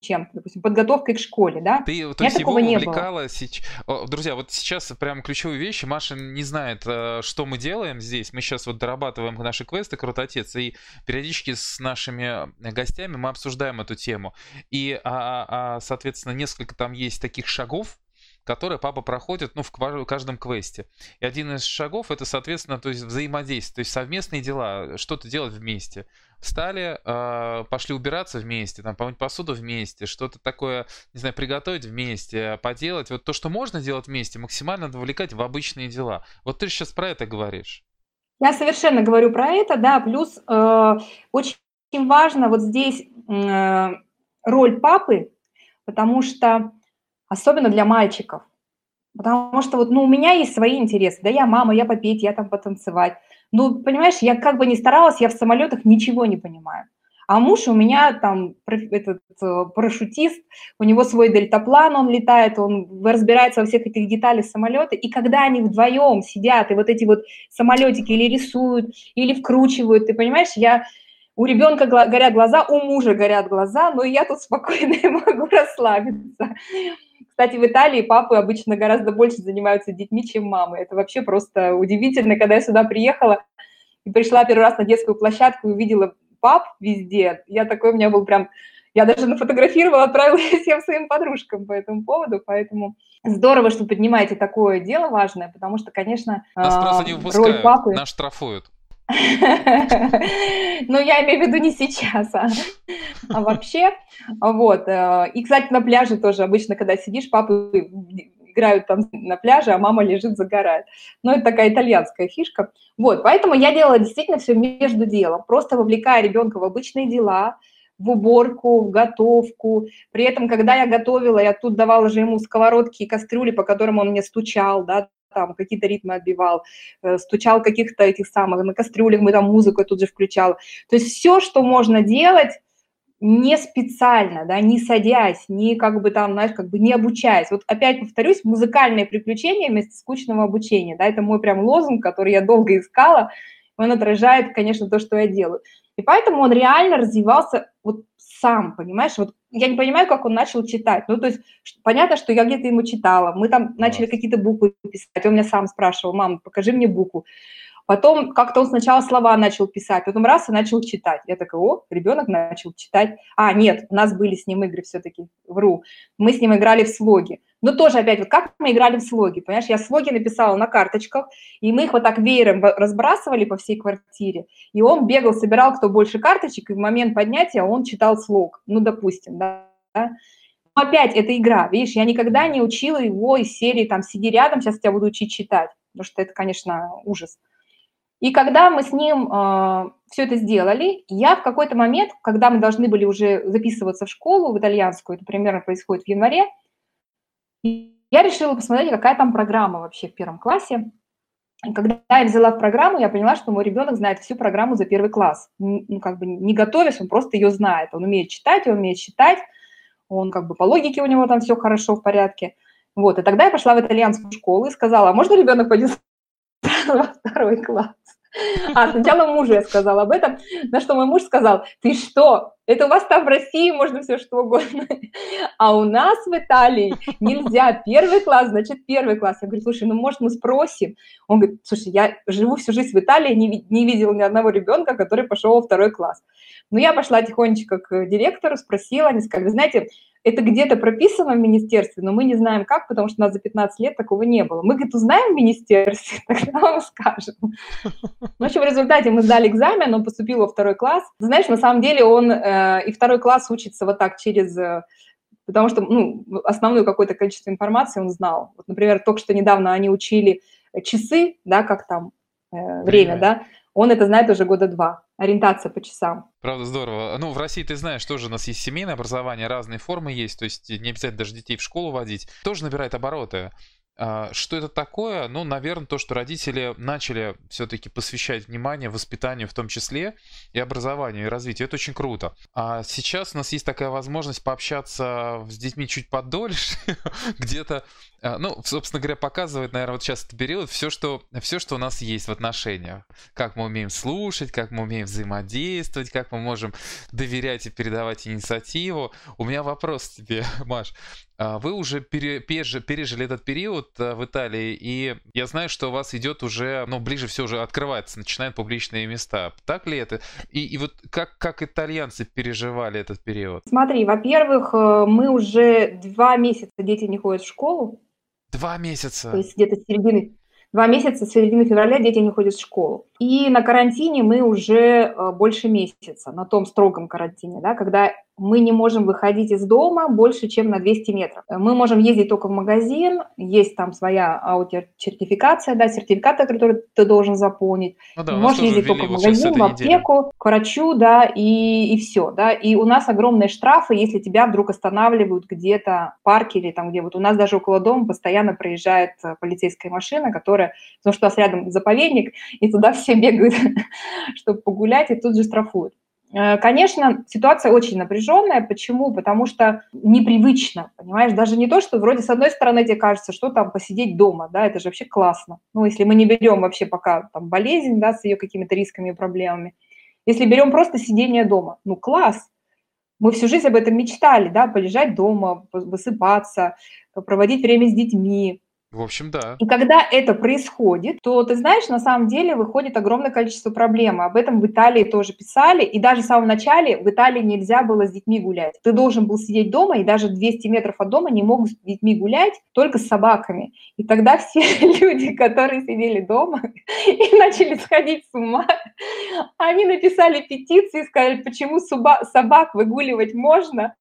чем, допустим, подготовкой к школе, да? Ты, то есть его увлекала... Сеч... Друзья, вот сейчас прям ключевые вещи. Маша не знает, э, что мы делаем здесь. Мы сейчас вот дорабатываем наши квесты «Крутотец», и периодически с нашими гостями мы обсуждаем эту тему. И, а, а, а соответственно, несколько там есть таких шагов, которые папа проходит, ну, в каждом квесте. И один из шагов это, соответственно, то есть взаимодействие, то есть совместные дела, что-то делать вместе. Встали, э, пошли убираться вместе, там, помыть посуду вместе, что-то такое, не знаю, приготовить вместе, поделать. Вот то, что можно делать вместе, максимально вовлекать в обычные дела. Вот ты сейчас про это говоришь. Я совершенно говорю про это, да, плюс э, очень важно вот здесь э, роль папы, потому что особенно для мальчиков. Потому что вот, ну, у меня есть свои интересы, да, я мама, я попеть, я там потанцевать. Ну, понимаешь, я как бы не старалась, я в самолетах ничего не понимаю. А муж у меня там этот э, парашютист, у него свой дельтаплан, он летает, он разбирается во всех этих деталях самолета. И когда они вдвоем сидят и вот эти вот самолетики или рисуют, или вкручивают, ты понимаешь, я у ребенка горят глаза, у мужа горят глаза, но я тут спокойно могу расслабиться. Кстати, в Италии папы обычно гораздо больше занимаются детьми, чем мамы. Это вообще просто удивительно. Когда я сюда приехала и пришла первый раз на детскую площадку и увидела пап везде, я такой, у меня был прям... Я даже нафотографировала, отправила всем своим подружкам по этому поводу, поэтому здорово, что поднимаете такое дело важное, потому что, конечно, Нас просто не выпускают, роль папы... нас штрафуют. Ну, я имею в виду не сейчас, а, а вообще. Вот. Э, и, кстати, на пляже тоже обычно, когда сидишь, папы играют там на пляже, а мама лежит, загорает. Но это такая итальянская фишка. Вот, поэтому я делала действительно все между делом, просто вовлекая ребенка в обычные дела, в уборку, в готовку. При этом, когда я готовила, я тут давала же ему сковородки и кастрюли, по которым он мне стучал, да, там какие-то ритмы отбивал, э, стучал каких-то этих самых, на кастрюлях мы там музыку тут же включал. То есть все, что можно делать, не специально, да, не садясь, не как бы там, знаешь, как бы не обучаясь. Вот опять повторюсь, музыкальное приключение вместо скучного обучения, да, это мой прям лозунг, который я долго искала, он отражает, конечно, то, что я делаю. И поэтому он реально развивался вот сам, понимаешь? Вот я не понимаю, как он начал читать. Ну, то есть понятно, что я где-то ему читала. Мы там начали какие-то буквы писать. Он меня сам спрашивал, мам, покажи мне букву. Потом как-то он сначала слова начал писать, потом раз и начал читать. Я такая, о, ребенок начал читать. А, нет, у нас были с ним игры все-таки, вру. Мы с ним играли в слоги. Но тоже опять, вот как мы играли в слоги, понимаешь, я слоги написала на карточках, и мы их вот так веером разбрасывали по всей квартире, и он бегал, собирал кто больше карточек, и в момент поднятия он читал слог, ну, допустим, да. Но опять, это игра, видишь, я никогда не учила его из серии, там, сиди рядом, сейчас тебя буду учить читать, потому что это, конечно, ужас. И когда мы с ним э, а, все это сделали, я в какой-то момент, когда мы должны были уже записываться в школу, в итальянскую, это примерно происходит в январе, я решила посмотреть, какая там программа вообще в первом классе. И когда я взяла в программу, я поняла, что мой ребенок знает всю программу за первый класс. Ну, как бы не готовясь, он просто ее знает. Он умеет читать, он умеет считать, он как бы по логике у него там все хорошо, в порядке. Вот, и тогда я пошла в итальянскую школу и сказала, а можно ребенок пойдет во второй класс? А, сначала мужу я сказала об этом, на что мой муж сказал, ты что, это у вас там в России можно все что угодно, а у нас в Италии нельзя, первый класс, значит, первый класс. Я говорю, слушай, ну, может, мы спросим? Он говорит, слушай, я живу всю жизнь в Италии, не, не видела ни одного ребенка, который пошел во второй класс. Но я пошла тихонечко к директору, спросила, они сказали, знаете, это где-то прописано в министерстве, но мы не знаем как, потому что у нас за 15 лет такого не было. Мы, говорит, узнаем в министерстве, тогда вам скажем. В общем, в результате мы сдали экзамен, он поступил во второй класс. Знаешь, на самом деле он э, и второй класс учится вот так через... Э, потому что ну, основное какое-то количество информации он знал. Вот, например, только что недавно они учили часы, да, как там э, время, да, он это знает уже года два. Ориентация по часам. Правда, здорово. Ну, в России, ты знаешь, тоже у нас есть семейное образование, разные формы есть, то есть не обязательно даже детей в школу водить. Тоже набирает обороты. А, что это такое? Ну, наверное, то, что родители начали все-таки посвящать внимание воспитанию в том числе и образованию, и развитию. Это очень круто. А сейчас у нас есть такая возможность пообщаться с детьми чуть подольше, где-то, а, ну, собственно говоря, показывает, наверное, вот сейчас этот период все, что, все, что у нас есть в отношениях. Как мы умеем слушать, как мы умеем взаимодействовать, как мы можем доверять и передавать инициативу. У меня вопрос тебе, Маш. А, вы уже пере, пережили этот период э, в Италии, и я знаю, что у вас идет уже, ну, ближе все уже открывается, начинают публичные места. Так ли это? И, и вот как, как итальянцы переживали этот период? Смотри, во-первых, э, мы уже два месяца дети не ходят в школу. Два месяца? То есть где-то с середины, два месяца с середины февраля дети не ходят в школу. И на карантине мы уже э, больше месяца, на том строгом карантине, да, когда мы не можем выходить из дома больше, чем на 200 метров. Мы можем ездить только в магазин, есть там своя аутер-сертификация, да, сертификат, который ты должен заполнить. Ну да, Можешь ездить только в магазин, в аптеку, недели. к врачу, да, и, и все, да. И у нас огромные штрафы, если тебя вдруг останавливают где-то в парке или там где вот у нас даже около дома постоянно проезжает э, полицейская машина, которая, потому что у нас рядом заповедник, и туда все бегают, чтобы погулять, и тут же штрафуют. Э, конечно, ситуация очень напряженная. Почему? Потому что непривычно, понимаешь? Даже не то, что вроде с одной стороны тебе кажется, что там посидеть дома, да, это же вообще классно. Ну, если мы не берем вообще пока там болезнь, да, с ее какими-то рисками и проблемами. Если берем просто сидение дома, ну, класс. Мы всю жизнь об этом мечтали, да, полежать дома, высыпаться, проводить время с детьми, в общем, да. И когда это происходит, то, ты знаешь, на самом деле выходит огромное количество проблем. Об этом в Италии тоже писали. И даже в самом начале в Италии нельзя было с детьми гулять. Ты должен был сидеть дома, и даже 200 метров от дома не могут с детьми гулять, только с собаками. И тогда все люди, которые сидели дома и начали сходить с ума, они написали петиции сказали, почему собак выгуливать можно,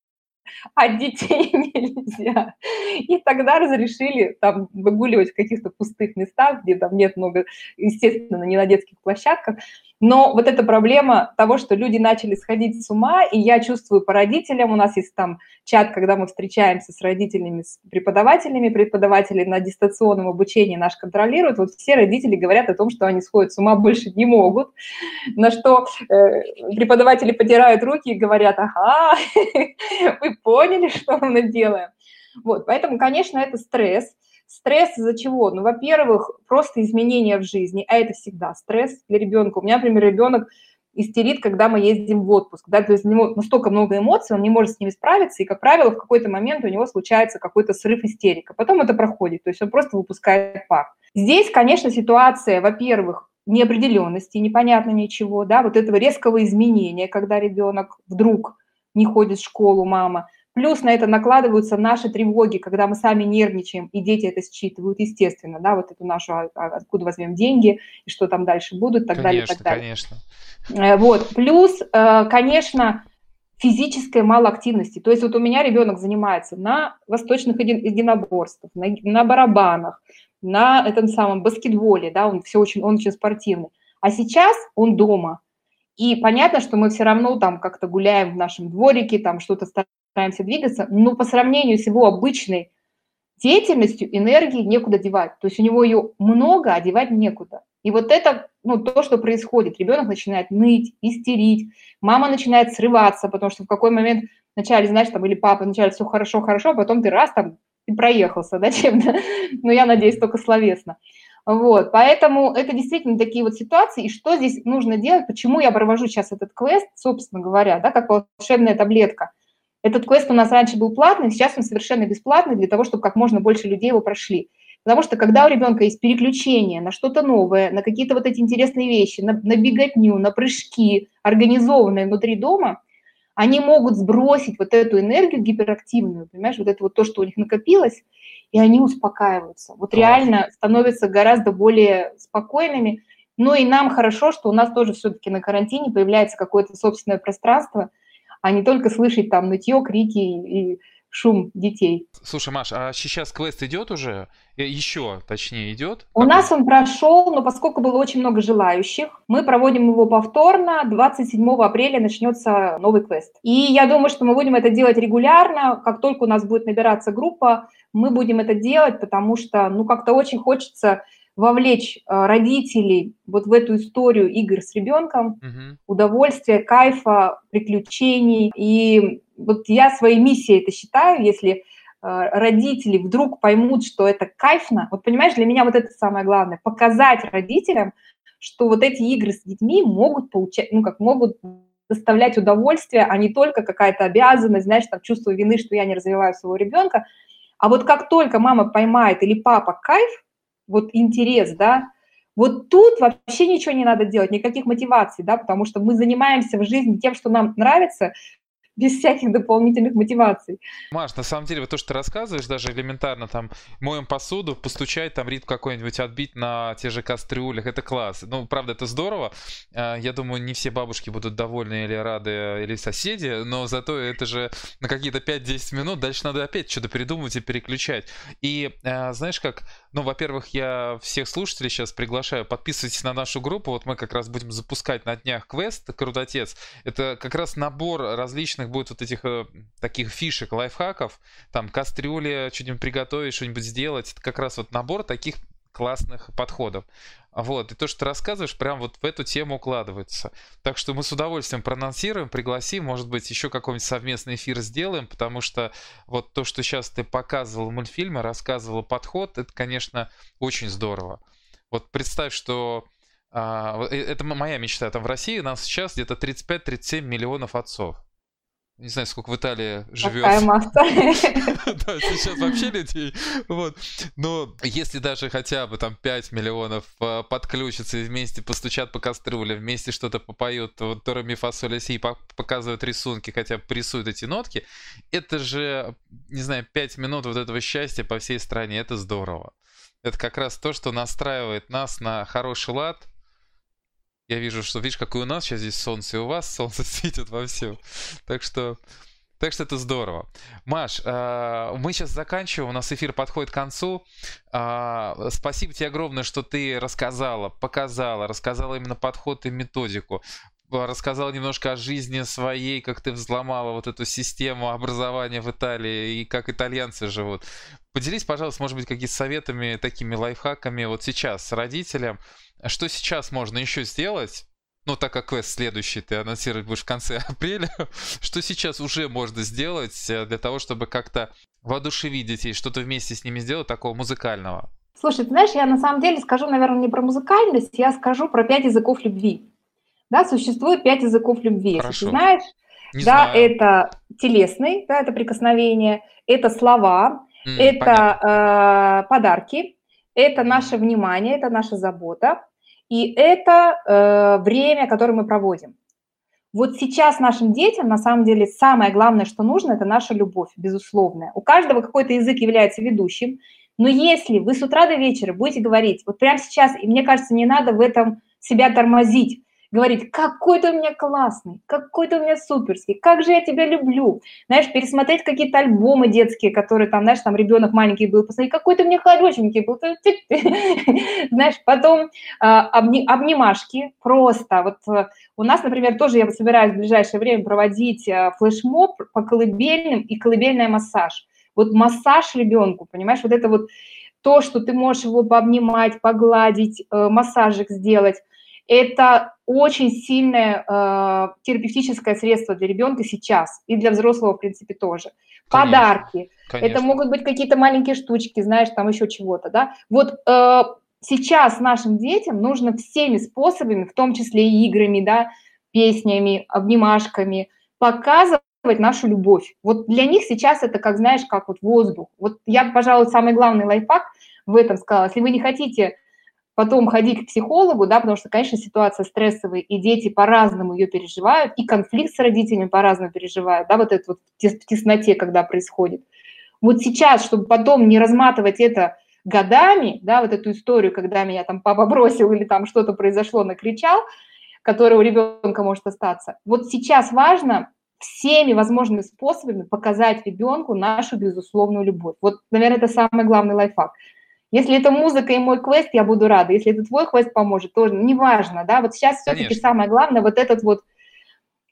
а детей нельзя. И тогда разрешили там выгуливать в каких-то пустых местах, где там нет много, естественно, не на детских площадках, но вот эта проблема того, что люди начали сходить с ума, и я чувствую по родителям, у нас есть там чат, когда мы встречаемся с родителями, с преподавателями, преподаватели на дистанционном обучении наш контролируют, вот все родители говорят о том, что они сходят с ума больше не могут, на что э, преподаватели потирают руки и говорят, ага, вы поняли, что мы делаем. Вот, поэтому, конечно, это стресс, Стресс из-за чего? Ну, во-первых, просто изменения в жизни, а это всегда стресс для ребенка. У меня, например, ребенок истерит, когда мы ездим в отпуск, да, то есть у него настолько много эмоций, он не может с ними справиться, и, как правило, в какой-то момент у него случается какой-то срыв истерика. Потом это проходит, то есть он просто выпускает пар. Здесь, конечно, ситуация, во-первых, неопределенности, непонятно ничего, да, вот этого резкого изменения, когда ребенок вдруг не ходит в школу, мама. Плюс на это накладываются наши тревоги, когда мы сами нервничаем, и дети это считывают, естественно, да, вот эту нашу, а, а, откуда возьмем деньги, и что там дальше будут, так конечно, далее, так далее. Конечно, э, Вот, плюс, э, конечно, физической малоактивности. То есть вот у меня ребенок занимается на восточных единоборствах, на, на барабанах, на этом самом баскетболе, да, он все очень, он очень спортивный. А сейчас он дома. И понятно, что мы все равно там как-то гуляем в нашем дворике, там что-то стараемся двигаться, но по сравнению с его обычной деятельностью энергии некуда девать. То есть у него ее много, а девать некуда. И вот это ну, то, что происходит. Ребенок начинает ныть, истерить, мама начинает срываться, потому что в какой момент вначале, знаешь, там, или папа, вначале все хорошо, хорошо, а потом ты раз там и проехался, да, чем-то, но я надеюсь, только словесно. Вот, поэтому это действительно такие вот ситуации, и что здесь нужно делать, почему я провожу сейчас этот квест, собственно говоря, да, как волшебная таблетка. Этот квест у нас раньше был платный, сейчас он совершенно бесплатный для того, чтобы как можно больше людей его прошли. Потому что когда у ребенка есть переключение на что-то новое, на какие-то вот эти интересные вещи, на, на беготню, на прыжки, организованные внутри дома, они могут сбросить вот эту энергию гиперактивную, понимаешь, вот это вот то, что у них накопилось, и они успокаиваются. Вот реально становятся гораздо более спокойными. Ну и нам хорошо, что у нас тоже все-таки на карантине появляется какое-то собственное пространство, а не только слышать там нытье, крики и шум детей. Слушай, Маш, а сейчас квест идет уже? Э, Еще, точнее, идет? У как нас он прошел, но поскольку было очень много желающих, мы проводим его повторно. 27 апреля начнется новый квест. И я думаю, что мы будем это делать регулярно. Как только у нас будет набираться группа, мы будем это делать, потому что, ну, как-то очень хочется вовлечь э, родителей вот в эту историю игр с ребенком, угу. удовольствия, кайфа, приключений. И вот я своей миссией это считаю, если э, родители вдруг поймут, что это кайфно, вот понимаешь, для меня вот это самое главное, показать родителям, что вот эти игры с детьми могут получать, ну как могут доставлять удовольствие, а не только какая-то обязанность, знаешь, там чувство вины, что я не развиваю своего ребенка. А вот как только мама поймает или папа кайф, вот интерес, да, вот тут вообще ничего не надо делать, никаких мотиваций, да, потому что мы занимаемся в жизни тем, что нам нравится, без всяких дополнительных мотиваций. Маш, на самом деле, вот то, что ты рассказываешь, даже элементарно там моем посуду, постучать, там ритм какой-нибудь отбить на те же кастрюлях, это класс. Ну, правда, это здорово. А, я думаю, не все бабушки будут довольны или рады, или соседи, но зато это же на какие-то 5-10 минут, дальше надо опять что-то придумывать и переключать. И а, знаешь как, ну, во-первых, я всех слушателей сейчас приглашаю, подписывайтесь на нашу группу, вот мы как раз будем запускать на днях квест «Крутотец». Это как раз набор различных будет вот этих э, таких фишек, лайфхаков, там кастрюли, что-нибудь приготовить, что-нибудь сделать. Это как раз вот набор таких классных подходов. Вот, и то, что ты рассказываешь, прям вот в эту тему укладывается. Так что мы с удовольствием проанонсируем, пригласим, может быть, еще какой-нибудь совместный эфир сделаем, потому что вот то, что сейчас ты показывал в мультфильме, рассказывал подход, это, конечно, очень здорово. Вот представь, что а, э, это моя мечта. Там в России нас сейчас где-то 35-37 миллионов отцов не знаю, сколько в Италии живет. Какая масса. Да, сейчас вообще людей. Вот. Но если даже хотя бы там 5 миллионов а, подключатся и вместе постучат по кастрюле, вместе что-то попоют, вот Тора ми фасоль си, показывают рисунки, хотя бы рисуют эти нотки, это же, не знаю, 5 минут вот этого счастья по всей стране, это здорово. Это как раз то, что настраивает нас на хороший лад, я вижу, что, видишь, какое у нас сейчас здесь солнце, и у вас солнце светит во всем. Так что, так что это здорово. Маш, э, мы сейчас заканчиваем, у нас эфир подходит к концу. Э, спасибо тебе огромное, что ты рассказала, показала, рассказала именно подход и методику рассказала немножко о жизни своей, как ты взломала вот эту систему образования в Италии и как итальянцы живут. Поделись, пожалуйста, может быть, какими-то советами, такими лайфхаками вот сейчас с родителям, что сейчас можно еще сделать? Ну, так как квест следующий ты анонсировать будешь в конце апреля, что сейчас уже можно сделать э, для того, чтобы как-то воодушевить детей, что-то вместе с ними сделать такого музыкального? Слушай, ты знаешь, я на самом деле скажу, наверное, не про музыкальность, я скажу про пять языков любви. Да, существует пять языков любви. Хорошо. Если ты знаешь, Не да, знаю. это телесный, да, это прикосновение, это слова, М, это понятно. э, подарки, это наше внимание, это наша забота, и это э, время, которое мы проводим. Вот сейчас нашим детям, на самом деле, самое главное, что нужно, это наша любовь, безусловная. У каждого какой-то язык является ведущим, но если вы с утра до вечера будете говорить, вот прямо сейчас, и мне кажется, не надо в этом себя тормозить, говорить, какой ты у меня классный, какой ты у меня суперский, как же я тебя люблю. Знаешь, пересмотреть какие-то альбомы детские, которые там, знаешь, там ребенок маленький был, посмотреть, какой ты мне хорошенький был. Знаешь, потом а, обни- обнимашки просто. Вот э, у нас, например, тоже я собираюсь в ближайшее время проводить э, флешмоб по колыбельным и колыбельный массаж. Вот массаж ребенку, понимаешь, вот это вот то, что ты можешь его пообнимать, погладить, э, массажик сделать, это очень сильное э, терапевтическое средство для ребенка сейчас и для взрослого, в принципе, тоже. Конечно, Подарки. Это Конечно. могут быть какие-то маленькие штучки, знаешь, там еще чего-то, да. Вот э, сейчас нашим детям нужно всеми способами, в том числе и играми, да, песнями, обнимашками, показывать нашу любовь. Вот для них сейчас это, как знаешь, как вот воздух. Вот я, пожалуй, самый главный лайфхак в этом сказала. Если вы не хотите потом ходить к психологу, да, потому что, конечно, ситуация стрессовая, и дети по-разному ее переживают, и конфликт с родителями по-разному переживают, да, вот это вот в тес- в тесноте, когда происходит. Вот сейчас, чтобы потом не разматывать это годами, да, вот эту историю, когда меня там папа бросил или там что-то произошло, накричал, которое у ребенка может остаться. Вот сейчас важно всеми возможными способами показать ребенку нашу безусловную любовь. Вот, наверное, это самый главный лайфхак. Если это музыка и мой квест, я буду рада. Если это твой квест поможет, тоже неважно, да. Вот сейчас все-таки самое главное вот этот вот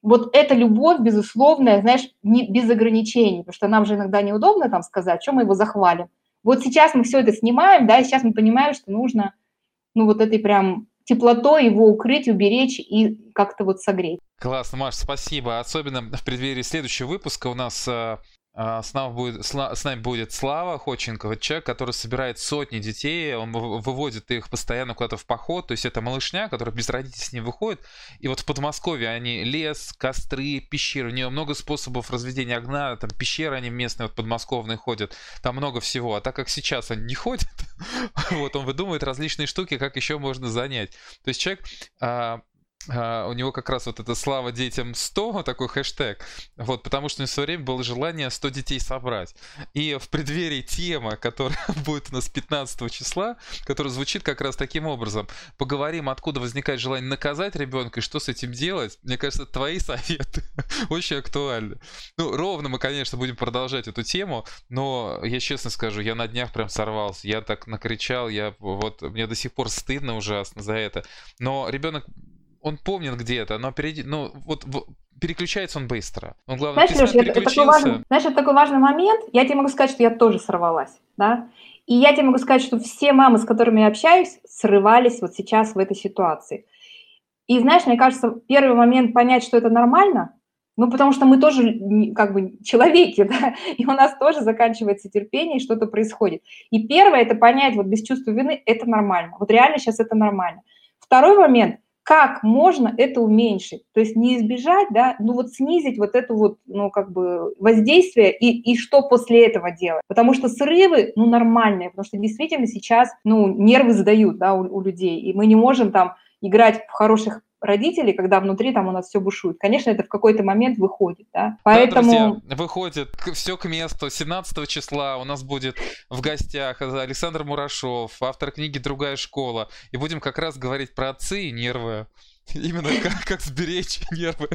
вот эта любовь, безусловная, знаешь, не, без ограничений, потому что нам же иногда неудобно там сказать, что мы его захвалим. Вот сейчас мы все это снимаем, да, и сейчас мы понимаем, что нужно, ну, вот этой прям теплотой его укрыть, уберечь и как-то вот согреть. Классно, Маш, спасибо. Особенно в преддверии следующего выпуска у нас э, с, нами будет, с нами будет Слава Ходченко, вот человек, который собирает сотни детей, он вы- выводит их постоянно куда-то в поход, то есть это малышня, которая без родителей с ним выходит, и вот в Подмосковье они лес, костры, пещеры, у нее много способов разведения огня, там пещеры они местные, вот подмосковные ходят, там много всего, а так как сейчас они не ходят, вот он выдумывает различные штуки, как еще можно занять. То есть человек а, у него как раз вот это «Слава детям 100», такой хэштег, вот, потому что у него в свое время было желание 100 детей собрать. И в преддверии тема, которая будет у нас 15 числа, которая звучит как раз таким образом. Поговорим, откуда возникает желание наказать ребенка и что с этим делать. Мне кажется, твои советы очень актуальны. Ну, ровно мы, конечно, будем продолжать эту тему, но я честно скажу, я на днях прям сорвался. Я так накричал, я вот, мне до сих пор стыдно ужасно за это. Но ребенок он помнит где это, но впереди, ну, вот, переключается он быстро. Он, главное, Знаешь, Леш, это, это такой важный, знаешь, это такой важный момент. Я тебе могу сказать, что я тоже сорвалась, да. И я тебе могу сказать, что все мамы, с которыми я общаюсь, срывались вот сейчас в этой ситуации. И знаешь, мне кажется, первый момент понять, что это нормально, ну, потому что мы тоже как бы человеки, да, и у нас тоже заканчивается терпение, и что-то происходит. И первое – это понять вот без чувства вины – это нормально. Вот реально сейчас это нормально. Второй момент – как можно это уменьшить? То есть не избежать, да, ну вот снизить вот это вот, ну как бы воздействие и, и что после этого делать? Потому что срывы, ну нормальные, потому что действительно сейчас, ну нервы сдают, да, у, у людей, и мы не можем там играть в хороших родителей, когда внутри там у нас все бушует. Конечно, это в какой-то момент выходит, да. Поэтому... Да, друзья, выходит все к месту. 17 числа у нас будет в гостях Александр Мурашов, автор книги «Другая школа». И будем как раз говорить про отцы и нервы. Именно как, как сберечь нервы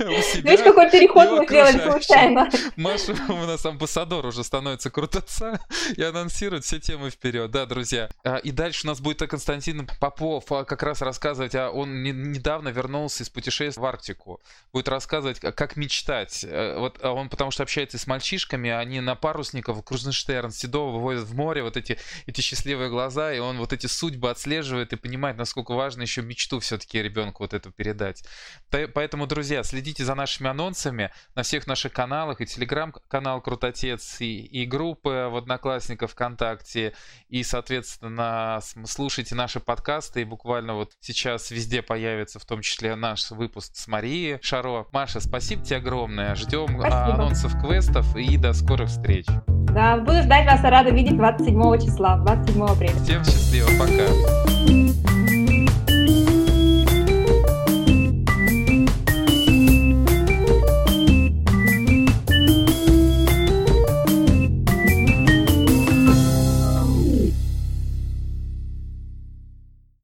у себя Видишь, какой переход мы сделали случайно. Маша у нас амбассадор уже становится крутоца и анонсирует все темы вперед. Да, друзья. А, И дальше у нас будет Константин Попов а, как раз рассказывать, а он не- недавно вернулся из путешествия в Арктику. Будет рассказывать, а, как мечтать. Э, Вот он потому что общается с мальчишками, они на парусников, Крузенштерн, Седова выводят в море вот эти, эти счастливые глаза, и он вот эти судьбы отслеживает и понимает, насколько важно еще мечту все-таки ребенку ребенку вот это передать. Поэтому, друзья, следите за нашими анонсами на всех наших каналах, и телеграм-канал Крутотец, и, и группы в Одноклассниках ВКонтакте, и, соответственно, слушайте наши подкасты, и буквально вот сейчас везде появится, в том числе наш выпуск с Марией Шаро. Маша, спасибо тебе огромное. Ждем а, спасибо. анонсов квестов и до скорых встреч. Да, буду ждать вас, рада видеть 27 числа, 27 апреля. Всем счастливо, пока.